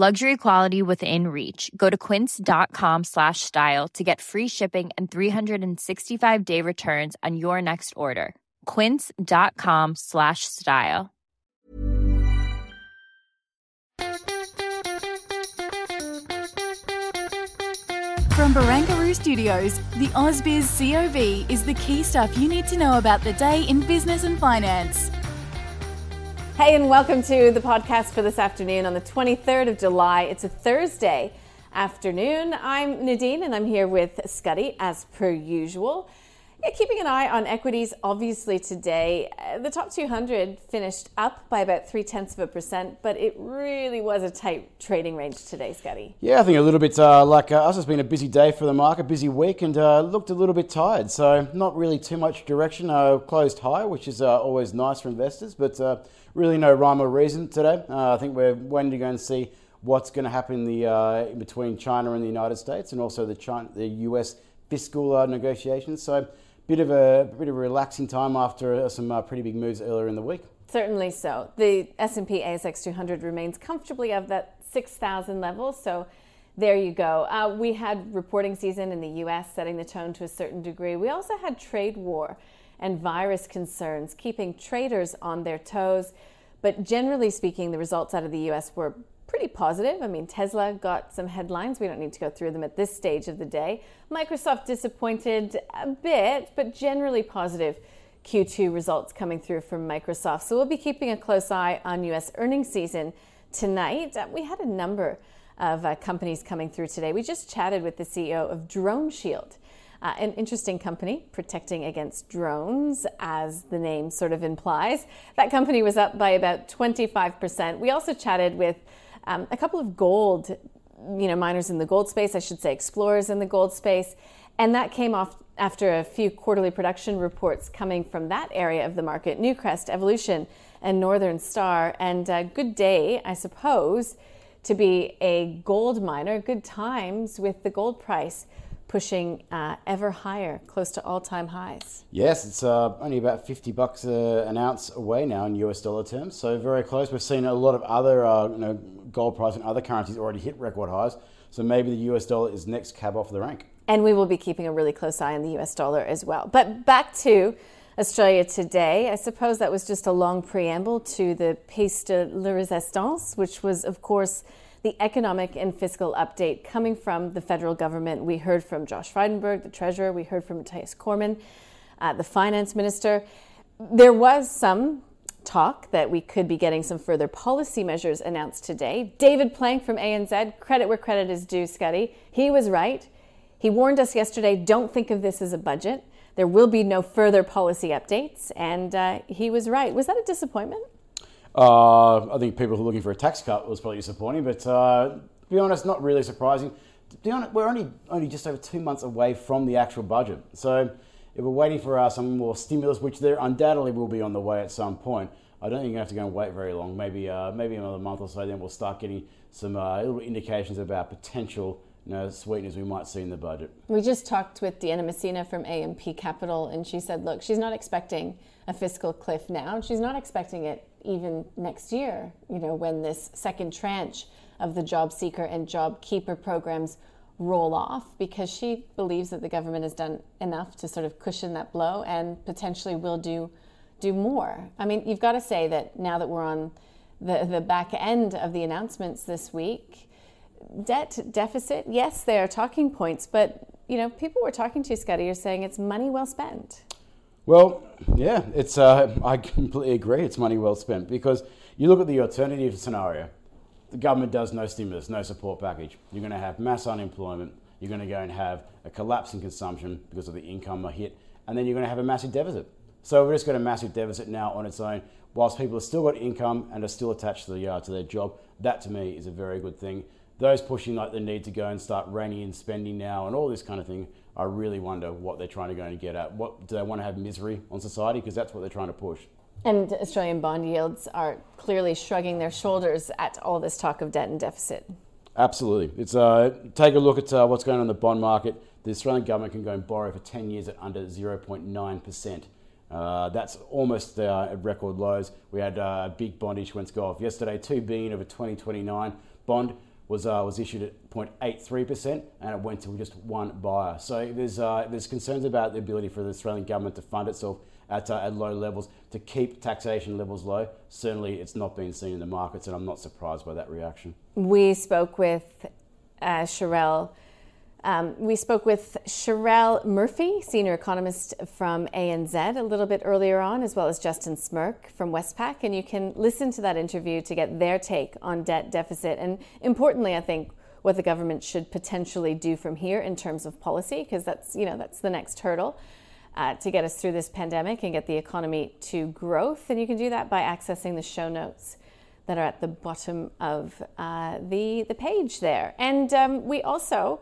Luxury quality within reach. Go to quince.com slash style to get free shipping and 365 day returns on your next order. Quince.com slash style. From Barangaroo Studios, the AusBiz COB is the key stuff you need to know about the day in business and finance. Hey, and welcome to the podcast for this afternoon on the 23rd of July. It's a Thursday afternoon. I'm Nadine and I'm here with Scotty as per usual. Yeah, keeping an eye on equities, obviously today, uh, the top 200 finished up by about three tenths of a percent, but it really was a tight trading range today, Scotty. Yeah, I think a little bit uh, like uh, us. It's been a busy day for the market, busy week, and uh, looked a little bit tired. So not really too much direction. Uh, closed high, which is always nice for investors, but really no rhyme or reason today. I think we're waiting to go and see what's going to happen in the in between China and the United States, and also the China, the US fiscal negotiations. So bit of a bit of a relaxing time after uh, some uh, pretty big moves earlier in the week. Certainly so. The S&P ASX 200 remains comfortably of that 6,000 level. So there you go. Uh, we had reporting season in the U.S. setting the tone to a certain degree. We also had trade war and virus concerns keeping traders on their toes. But generally speaking, the results out of the U.S. were pretty positive. I mean, Tesla got some headlines. We don't need to go through them at this stage of the day. Microsoft disappointed a bit, but generally positive Q2 results coming through from Microsoft. So we'll be keeping a close eye on US earnings season tonight. Uh, we had a number of uh, companies coming through today. We just chatted with the CEO of DroneShield. Uh, an interesting company protecting against drones, as the name sort of implies. That company was up by about 25%. We also chatted with um, a couple of gold, you know, miners in the gold space, I should say, explorers in the gold space, and that came off after a few quarterly production reports coming from that area of the market Newcrest, Evolution, and Northern Star. And a good day, I suppose, to be a gold miner, good times with the gold price pushing uh, ever higher, close to all-time highs. Yes, it's uh, only about 50 bucks uh, an ounce away now in US dollar terms, so very close. We've seen a lot of other uh, you know, gold price and other currencies already hit record highs, so maybe the US dollar is next cab off the rank. And we will be keeping a really close eye on the US dollar as well. But back to Australia today. I suppose that was just a long preamble to the piece de la résistance, which was, of course, the economic and fiscal update coming from the federal government. We heard from Josh Frydenberg, the treasurer. We heard from Mathias Cormann, uh, the finance minister. There was some talk that we could be getting some further policy measures announced today. David Plank from ANZ, credit where credit is due, Scotty. He was right. He warned us yesterday don't think of this as a budget. There will be no further policy updates. And uh, he was right. Was that a disappointment? Uh, I think people who are looking for a tax cut was probably disappointing, but uh, to be honest, not really surprising. To be honest, we're only only just over two months away from the actual budget, so if we're waiting for uh, some more stimulus, which there undoubtedly will be on the way at some point, I don't think you have to go and wait very long. Maybe uh, maybe another month or so, then we'll start getting some uh, little indications about potential sweeteners we might see in the budget. We just talked with Diana Mousina from AMP Capital, and she said, look, she's not expecting a fiscal cliff now. She's not expecting it even next year, you know, when this second tranche of the job seeker and job keeper programs roll off because she believes that the government has done enough to sort of cushion that blow and potentially will do do more. I mean, you've got to say that now that we're on the, the back end of the announcements this week, debt deficit, yes, they are talking points, but you know, people we're talking to, Scotty, are saying it's money well spent. Well, yeah, it's. Uh, I completely agree. It's money well spent because you look at the alternative scenario. The government does no stimulus, no support package. You're going to have mass unemployment. You're going to go and have a collapse in consumption because of the income hit, and then you're going to have a massive deficit. So we're just got a massive deficit now on its own. Whilst people have still got income and are still attached to the uh, to their job, that to me is a very good thing. Those pushing like the need to go and start reining in spending now and all this kind of thing, I really wonder what they're trying to go and get at. What do they want to have misery on society? Because that's what they're trying to push. And Australian bond yields are clearly shrugging their shoulders at all this talk of debt and deficit. Absolutely. It's uh, take a look at uh, what's going on in the bond market. The Australian government can go and borrow for 10 years at under 0.9%. Uh, that's almost uh, at record lows. We had uh, a big bond issuance go off yesterday. Two billion of a 2029 bond was uh, was issued at 0.83%, and it went to just one buyer. So there's uh, there's concerns about the ability for the Australian government to fund itself at, uh, at low levels to keep taxation levels low. Certainly, it's not been seen in the markets, and I'm not surprised by that reaction. We spoke with uh, Cherelle um, we spoke with Cherelle Murphy, senior economist from ANZ, a little bit earlier on, as well as Justin Smirk from Westpac. And you can listen to that interview to get their take on debt deficit. And importantly, I think what the government should potentially do from here in terms of policy, because that's, you know, that's the next hurdle. Uh, to get us through this pandemic and get the economy to growth. And you can do that by accessing the show notes that are at the bottom of uh, the, the page there. And um, we also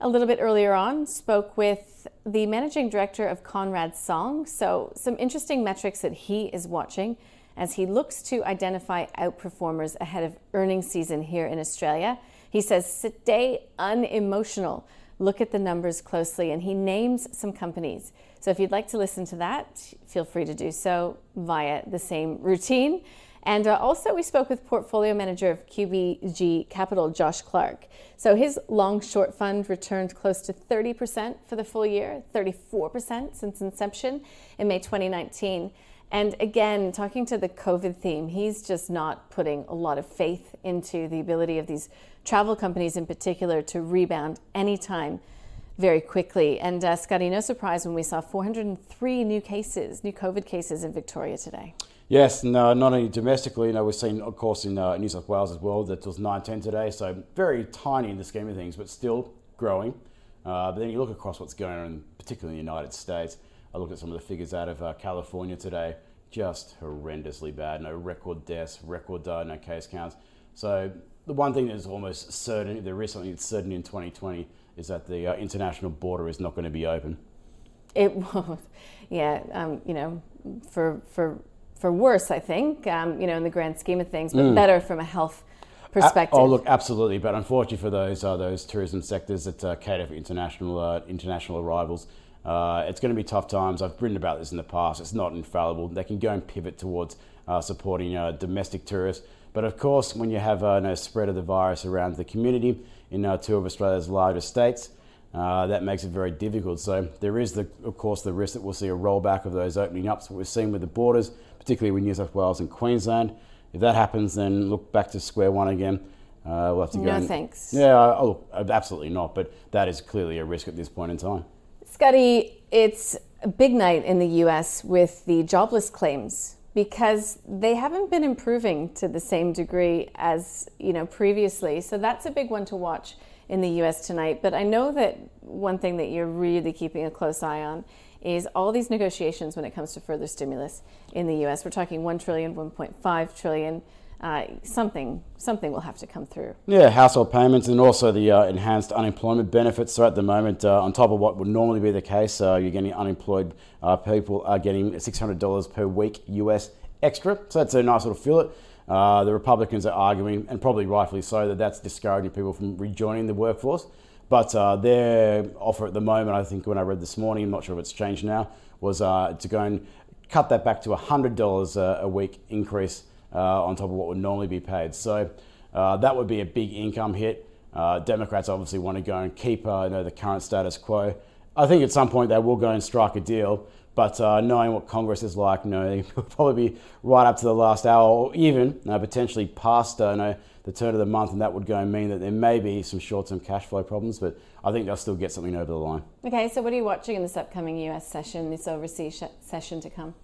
a little bit earlier on, spoke with the managing director of Conrad Song. So, some interesting metrics that he is watching as he looks to identify outperformers ahead of earnings season here in Australia. He says, stay unemotional. Look at the numbers closely, and he names some companies. So, if you'd like to listen to that, feel free to do so via the same routine. And uh, also, we spoke with portfolio manager of QVG Capital, Josh Clark. So his long short fund returned close to 30% for the full year, 34% since inception in May 2019. And again, talking to the COVID theme, he's just not putting a lot of faith into the ability of these travel companies in particular to rebound anytime very quickly. And uh, Scotty, no surprise when we saw 403 new cases, new COVID cases in Victoria today. Yes, no, not only domestically, you know, we've seen, of course, in uh, New South Wales as well, that was 910 today, so very tiny in the scheme of things, but still growing. Uh, but then you look across what's going on, particularly in the United States. I looked at some of the figures out of uh, California today, just horrendously bad. No record deaths, record uh, no case counts. So the one thing that is almost certain, if there is something that's certain in 2020, is that the uh, international border is not going to be open. It won't. Yeah, um, you know, for for for worse, I think, um, you know, in the grand scheme of things, but mm. better from a health perspective. Uh, oh, look, absolutely. But unfortunately for those uh, those tourism sectors that uh, cater for international uh, international arrivals, uh, it's going to be tough times. I've written about this in the past. It's not infallible. They can go and pivot towards uh, supporting domestic tourists. But of course, when you have no spread of the virus around the community in two of Australia's largest states, uh, that makes it very difficult. So there is, the, of course, the risk that we'll see a rollback of those opening ups. What we've seen with the borders, particularly with New South Wales and Queensland. If that happens, then look back to square one again. Uh, we'll have to go. No and, thanks. Yeah, oh, absolutely not. But that is clearly a risk at this point in time. Scotty, it's a big night in the U.S. with the jobless claims because they haven't been improving to the same degree as you know previously. So that's a big one to watch in the U.S. tonight. But I know that one thing that you're really keeping a close eye on is all these negotiations when it comes to further stimulus in the U.S. We're talking one trillion, 1.5 trillion. Uh, something something will have to come through. Yeah, household payments and also the uh, enhanced unemployment benefits. So at the moment, uh, on top of what would normally be the case, uh, you're getting unemployed uh, people are getting $600 per week US extra. So that's a nice little fillet. Uh, the Republicans are arguing, and probably rightfully so, that that's discouraging people from rejoining the workforce. But uh, their offer at the moment, I think when I read this morning, I'm not sure if it's changed now, was uh, to go and cut that back to $100 a, week increase uh, on top of what would normally be paid. So uh, that would be a big income hit. Uh, Democrats obviously want to go and keep you know, the current status quo. I think at some point they will go and strike a deal. But uh, knowing what Congress is like, you know, will probably be right up to the last hour, or even uh, potentially past uh, the turn of the month, and that would go and mean that there may be some short-term cash flow problems. But I think they'll still get something over the line. Okay, so what are you watching in this upcoming U.S. session, this overseas sh- session to come?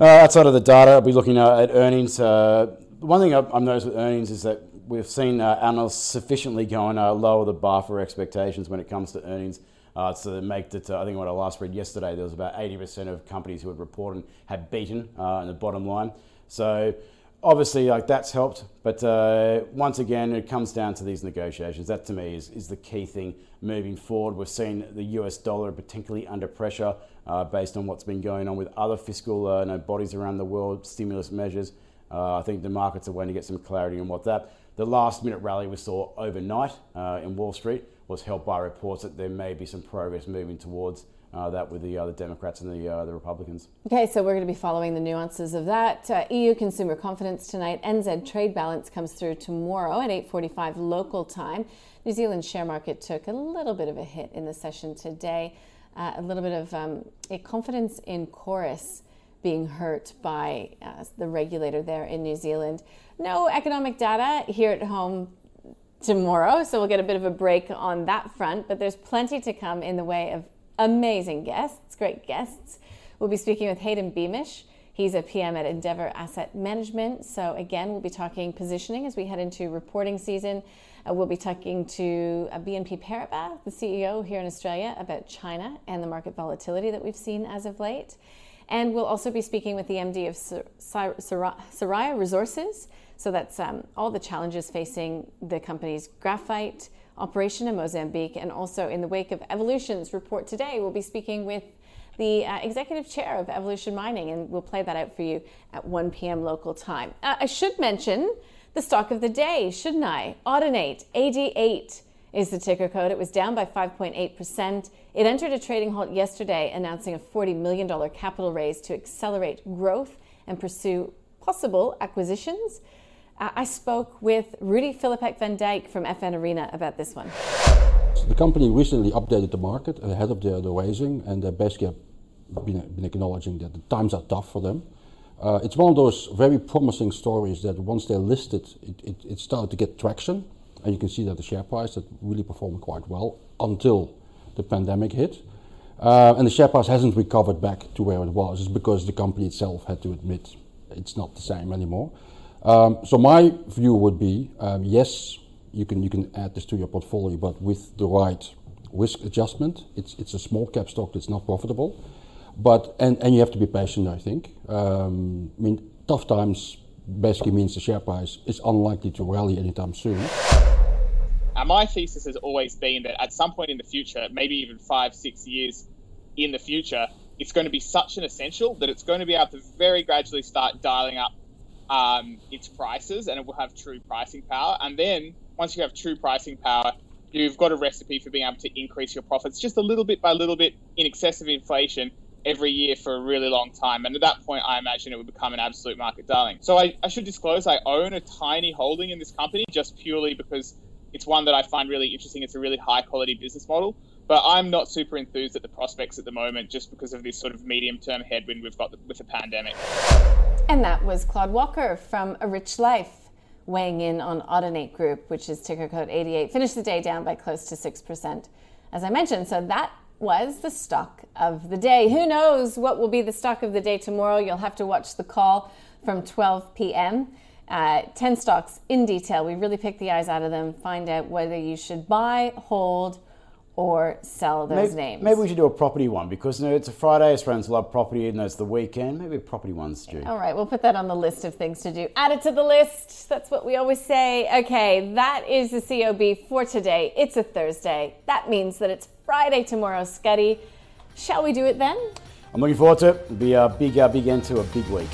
Uh, outside of the data, I'll be looking at earnings. Uh, one thing I've, I've noticed with earnings is that we've seen uh, analysts sufficiently go and lower the bar for expectations when it comes to earnings. Uh, to make it, uh, I think what I last read yesterday, there was about 80% of companies who had reported had beaten uh, in the bottom line. So obviously, like that's helped, but uh, once again, it comes down to these negotiations. That to me is, is the key thing moving forward. We've seen the US dollar particularly under pressure uh, based on what's been going on with other fiscal uh, you know, bodies around the world, stimulus measures. Uh, I think the markets are waiting to get some clarity on what that. The last minute rally we saw overnight uh, in Wall Street was helped by reports that there may be some progress moving towards uh, that with the, uh, the Democrats and the, uh, the Republicans. Okay, so we're going to be following the nuances of that. Uh, EU consumer confidence tonight. NZ trade balance comes through tomorrow at 8:45 local time. New Zealand share market took a little bit of a hit in the session today. Uh, a little bit of um, a confidence in Chorus being hurt by uh, the regulator there in New Zealand. No economic data here at home tomorrow, so we'll get a bit of a break on that front, but there's plenty to come in the way of amazing guests, great guests. We'll be speaking with Hayden Beamish. He's a PM at Endeavour Asset Management. So, again, we'll be talking positioning as we head into reporting season. Uh, we'll be talking to uh, BNP Paribas, the CEO here in Australia, about China and the market volatility that we've seen as of late. And we'll also be speaking with the MD of Syrah Resources. So that's um, all the challenges facing the company's graphite operation in Mozambique. And also in the wake of Evolution's report today, we'll be speaking with the uh, executive chair of Evolution Mining, and we'll play that out for you at 1 p.m. local time. Uh, I should mention the stock of the day, shouldn't I? Audinate, AD8 is the ticker code. It was down by 5.8%. It entered a trading halt yesterday, announcing a $40 million capital raise to accelerate growth and pursue possible acquisitions. I spoke with Rudi Filapek-Vandyck from FNArena about this one. The company recently updated the market ahead of the, the raising, and they basically have been, been acknowledging that the times are tough for them. Uh, it's one of those very promising stories that once they're listed, it, it, it started to get traction and you can see that the share price that really performed quite well until the pandemic hit. Uh, and the share price hasn't recovered back to where it was. It's because the company itself had to admit it's not the same anymore. Um, so my view would be, um, yes, you can you can add this to your portfolio, but with the right risk adjustment. It's it's a small cap stock that's not profitable, but and and you have to be patient. I think. Um, I mean, tough times basically means the share price is unlikely to rally anytime soon. And my thesis has always been that at some point in the future, maybe even five, six years in the future, it's going to be such an essential that it's going to be able to very gradually start dialing up um, its prices and it will have true pricing power. And then once you have true pricing power, you've got a recipe for being able to increase your profits just a little bit by little bit in excess of inflation every year for a really long time. And at that point, I imagine it would become an absolute market darling. So I, I should disclose I own a tiny holding in this company just purely because it's one that I find really interesting. It's a really high quality business model, but I'm not super enthused at the prospects at the moment just because of this sort of medium term headwind we've got with the pandemic. And that was Claude Walker from A Rich Life weighing in on Audinate Group, which is ticker code AD8. Finished the day down by close to 6%, as I mentioned. So that was the stock of the day. Who knows what will be the stock of the day tomorrow? You'll have to watch the call from 12 p.m. Uh, 10 stocks in detail. We really pick the eyes out of them, find out whether you should buy, hold, or sell those maybe, names. Maybe we should do a property one because you know, it's a Friday, Australians love property, and it's the weekend. Maybe a property ones Stu. All right, we'll put that on the list of things to do. Add it to the list. That's what we always say. Okay, that is the COB for today. It's a Thursday. That means that it's Friday tomorrow, Scotty. Shall we do it then? I'm looking forward to it. It'll be a big, uh, big end to a big week.